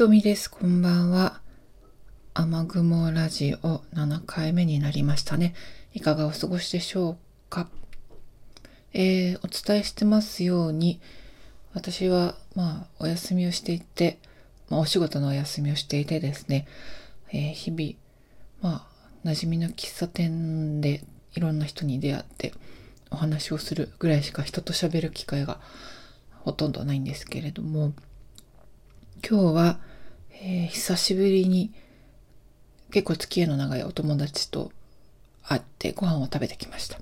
とみです。こんばんは。雨雲ラジオ7回目になりましたね。いかがお過ごしでしょうか？えー、お伝えしてますように、私は、まあ、お休みをしていて、まあ、お仕事のお休みをしていてですね、えー、日々、まあ、馴染みの喫茶店でいろんな人に出会ってお話をするぐらいしか人と喋る機会がほとんどないんですけれども、今日は、えー、久しぶりに結構付き合いの長いお友達と会ってご飯を食べてきました。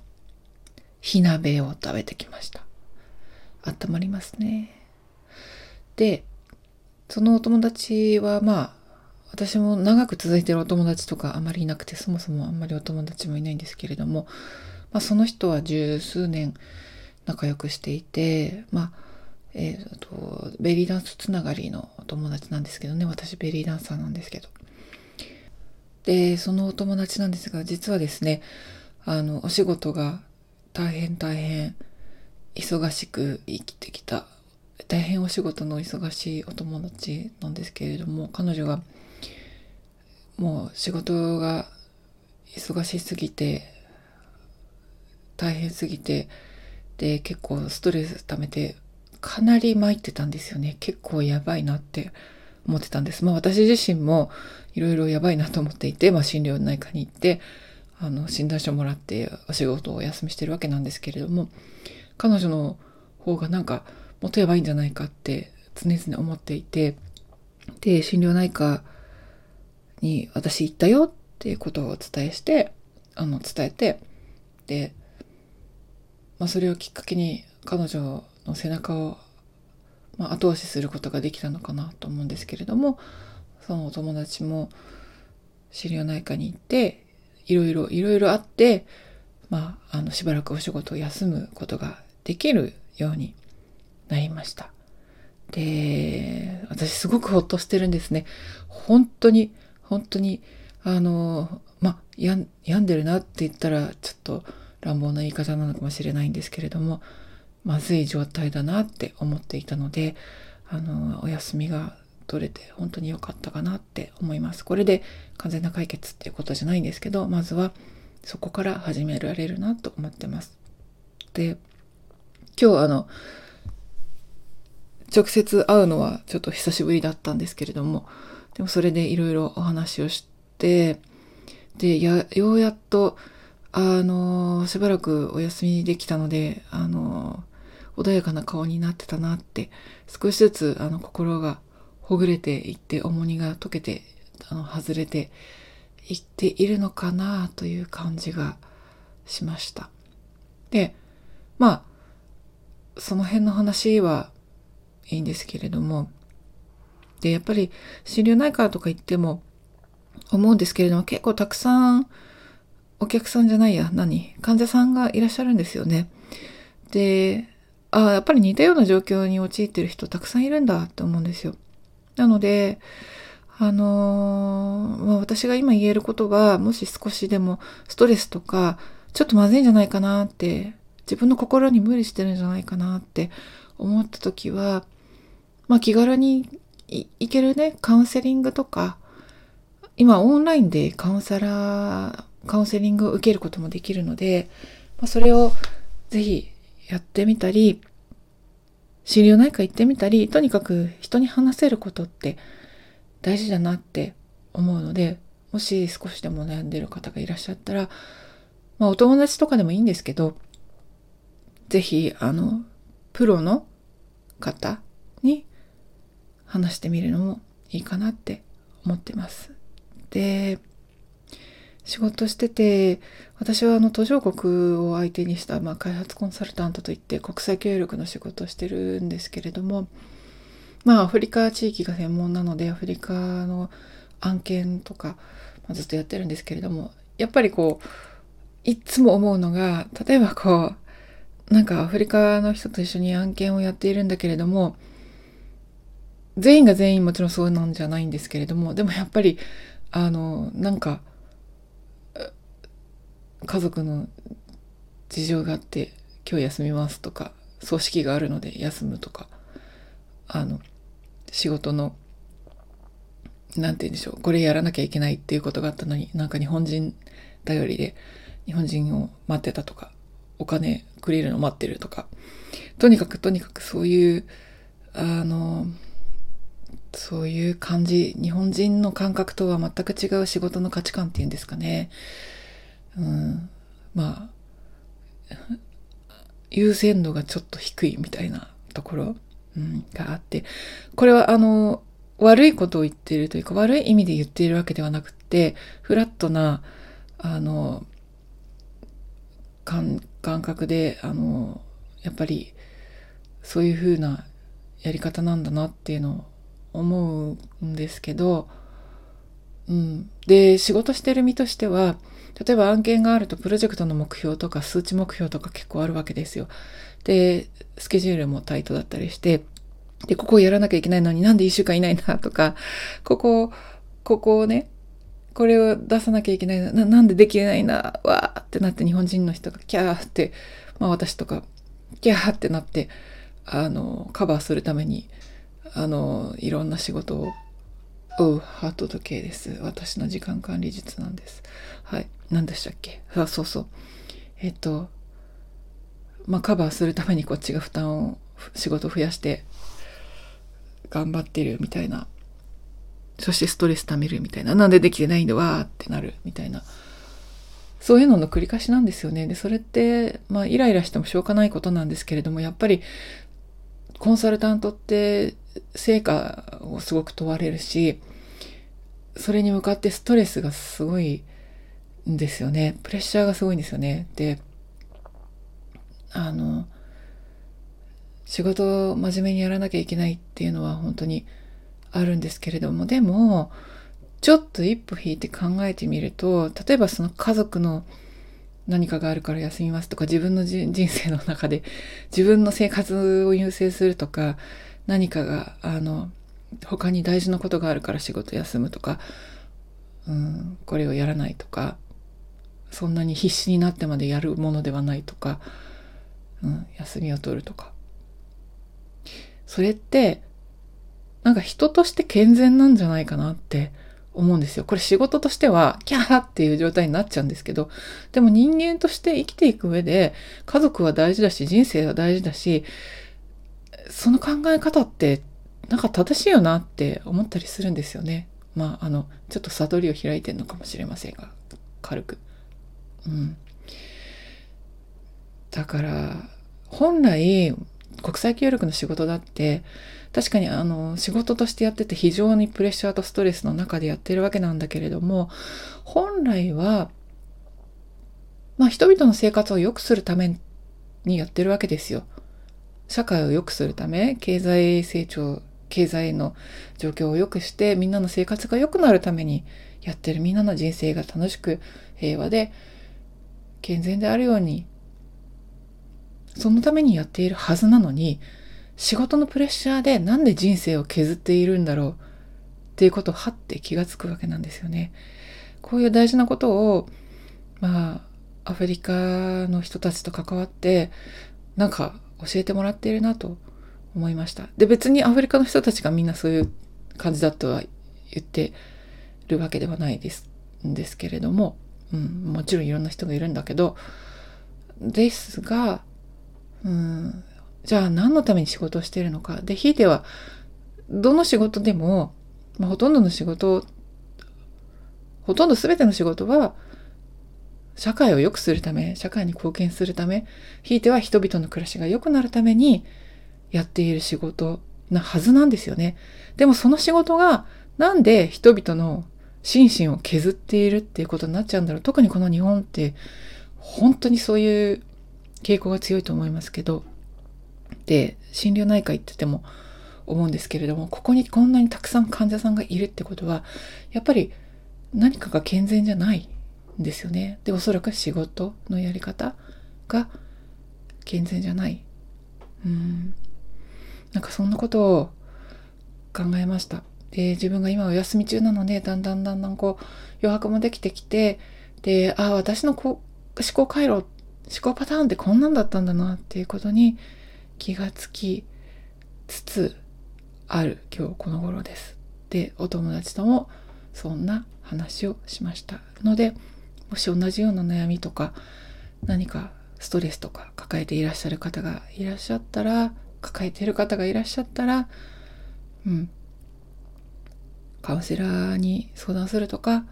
火鍋を食べてきました。温まりますね。で、そのお友達はまあ、私も長く続いてるお友達とかあまりいなくて、そもそもあんまりお友達もいないんですけれども、まあその人は十数年仲良くしていて、まあえーと、ベリーダンスつながりのお友達なんですけどね。私ベリーダンサーなんですけど。でそのお友達なんですが実はですねあのお仕事が大変大変忙しく生きてきた。大変お仕事の忙しいお友達なんですけれども彼女がもう仕事が忙しすぎて大変すぎてで結構ストレス溜めてかなり参ってたんですよね。結構やばいなって思ってたんです。まあ私自身もいろいろやばいなと思っていて、まあ心療内科に行って、あの、診断書もらってお仕事をお休みしてるわけなんですけれども、彼女の方がなんかもっとやばいんじゃないかって常々思っていて、で、心療内科に私行ったよっていうことをお伝えして、あの、伝えて、で、まあそれをきっかけに彼女の背中を、まあ、後押しすることができたのかなと思うんですけれどもそのお友達も心療内科に行っていろいろいろいろあって、まあ、あのしばらくお仕事を休むことができるようになりました。で私すごくほっとしてるんですね。本当に本当にあのまあ病んでるなって言ったらちょっと乱暴な言い方なのかもしれないんですけれどもまずい状態だなって思っていたのであのお休みが取れて本当に良かったかなって思います。これで完全な解決っていうことじゃないんですけどまずはそこから始められるなと思ってます。で今日あの直接会うのはちょっと久しぶりだったんですけれどもでもそれでいろいろお話をしてでやようやっとあのしばらくお休みできたのであの穏やかな顔になってたなって少しずつあの心がほぐれていって重荷が解けてあの外れていっているのかなという感じがしました。でまあその辺の話はいいんですけれどもでやっぱり心療内科とか行っても思うんですけれども結構たくさんお客さんじゃないや何患者さんがいらっしゃるんですよね。であやっぱり似たような状況に陥ってる人たくさんいるんだって思うんですよ。なので、あのー、まあ、私が今言えることは、もし少しでもストレスとか、ちょっとまずいんじゃないかなって、自分の心に無理してるんじゃないかなって思った時は、まあ、気軽に行けるね、カウンセリングとか、今オンラインでカウンセラー、カウンセリングを受けることもできるので、まあ、それをぜひやってみたり、心療内科行ってみたり、とにかく人に話せることって大事だなって思うので、もし少しでも悩んでる方がいらっしゃったら、まあお友達とかでもいいんですけど、ぜひ、あの、プロの方に話してみるのもいいかなって思ってます。で、仕事してて、私はあの途上国を相手にした、まあ、開発コンサルタントといって国際協力の仕事をしてるんですけれども、まあアフリカ地域が専門なのでアフリカの案件とか、まあ、ずっとやってるんですけれども、やっぱりこう、いつも思うのが、例えばこう、なんかアフリカの人と一緒に案件をやっているんだけれども、全員が全員もちろんそうなんじゃないんですけれども、でもやっぱり、あの、なんか、家族の事情があって今日休みますとか葬式があるので休むとかあの仕事のなんて言うんでしょう、これやらなきゃいけないっていうことがあったのに、なんか日本人頼りで、日本人を待ってたとか、お金くれるの待ってるとか、とにかくとにかくそういう、あの、そういう感じ、日本人の感覚とは全く違う仕事の価値観っていうんですかね。うん、まあ、優先度がちょっと低いみたいなところ、うん、があって、これはあの、悪いことを言ってるというか、悪い意味で言っているわけではなくて、フラットな、あの、感覚で、あの、やっぱり、そういう風なやり方なんだなっていうのを思うんですけど、うん。で、仕事してる身としては、例えば案件があるとプロジェクトの目標とか数値目標とか結構あるわけですよ。で、スケジュールもタイトだったりして、で、ここをやらなきゃいけないのになんで一週間いないなとか、ここ、ここをね、これを出さなきゃいけないな、なんでできないな、わーってなって日本人の人がキャーって、まあ私とか、キャーってなって、あの、カバーするために、あの、いろんな仕事を、おう、ハート時計です。私の時間管理術なんです。はい。何でしたっけ？あ、そうそう。えっと、まあ、カバーするためにこっちが負担を、仕事増やして頑張ってるみたいな。そしてストレス溜めるみたいな。なんでできてないんだわーってなるみたいな。そういうのの繰り返しなんですよね。で、それって、まあ、イライラしてもしょうがないことなんですけれども、やっぱり、コンサルタントって成果をすごく問われるし、それに向かってストレスがすごいんですよね。プレッシャーがすごいんですよね。で、あの、仕事を真面目にやらなきゃいけないっていうのは本当にあるんですけれども、でも、ちょっと一歩引いて考えてみると、例えばその家族の何かがあるから休みますとか、自分の人生の中で自分の生活を優先するとか、何かが、あの、他に大事なことがあるから仕事休むとか、うん、これをやらないとか、そんなに必死になってまでやるものではないとか、うん、休みを取るとか。それって、なんか人として健全なんじゃないかなって思うんですよ。これ仕事としては、キャーっていう状態になっちゃうんですけど、でも人間として生きていく上で、家族は大事だし、人生は大事だし、その考え方って、なんか正しいよなって思ったりするんですよね。まあ、あの、ちょっと悟りを開いてるのかもしれませんが、軽く。うん。だから、本来、国際協力の仕事だって、確かにあの、仕事としてやってて非常にプレッシャーとストレスの中でやってるわけなんだけれども、本来は、まあ人々の生活を良くするためにやってるわけですよ。社会を良くするため、経済成長、経済の状況を良くして、みんなの生活が良くなるためにやってるみんなの人生が楽しく平和で健全であるようにそのためにやっているはずなのに、仕事のプレッシャーでなんで人生を削っているんだろうっていうことをはって気がつくわけなんですよね。こういう大事なことを、まあ、アフリカの人たちと関わって、なんか教えてもらっているなと思いました。で、別にアフリカの人たちがみんなそういう感じだとは言ってるわけではないですんですけれども、うん、もちろんいろんな人がいるんだけど、ですが、うん、じゃあ何のために仕事をしているのか。で、ひいては、どの仕事でも、まあ、ほとんどの仕事、ほとんど全ての仕事は、社会を良くするため、社会に貢献するため、ひいては人々の暮らしが良くなるためにやっている仕事なはずなんですよね。でもその仕事がなんで人々の心身を削っているっていうことになっちゃうんだろう。特にこの日本って本当にそういう傾向が強いと思いますけど、で、心療内科行ってても思うんですけれども、ここにこんなにたくさん患者さんがいるってことは、やっぱり何かが健全じゃないんですよね。で、おそらく仕事のやり方が健全じゃない。うん。なんかそんなことを考えました。で、自分が今お休み中なので、だんだんだんだんこう余白もできてきて、で、ああ、私のこ思考回路思考パターンってこんなんだったんだなっていうことに気がつきつつある今日この頃です。でお友達ともそんな話をしましたのでもし同じような悩みとか何かストレスとか抱えていらっしゃる方がいらっしゃったら抱えている方がいらっしゃったらうんカウンセラーに相談するとか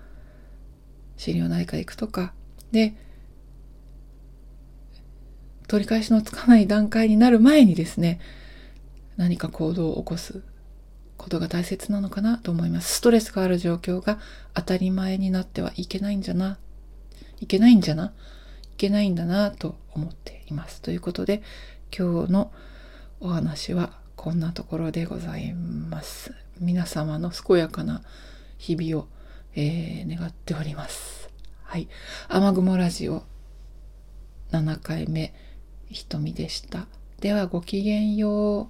心療内科行くとかで取り返しのつかない段階になる前にですね何か行動を起こすことが大切なのかなと思います。ストレスがある状況が当たり前になってはいけないんじゃな、いけないんじゃな、いけないんだなと思っています。ということで今日のお話はこんなところでございます。皆様の健やかな日々を、えー、願っております。はい。雨雲ラジオ7回目、ひとみでした。ではごきげんよ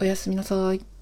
う。おやすみなさい。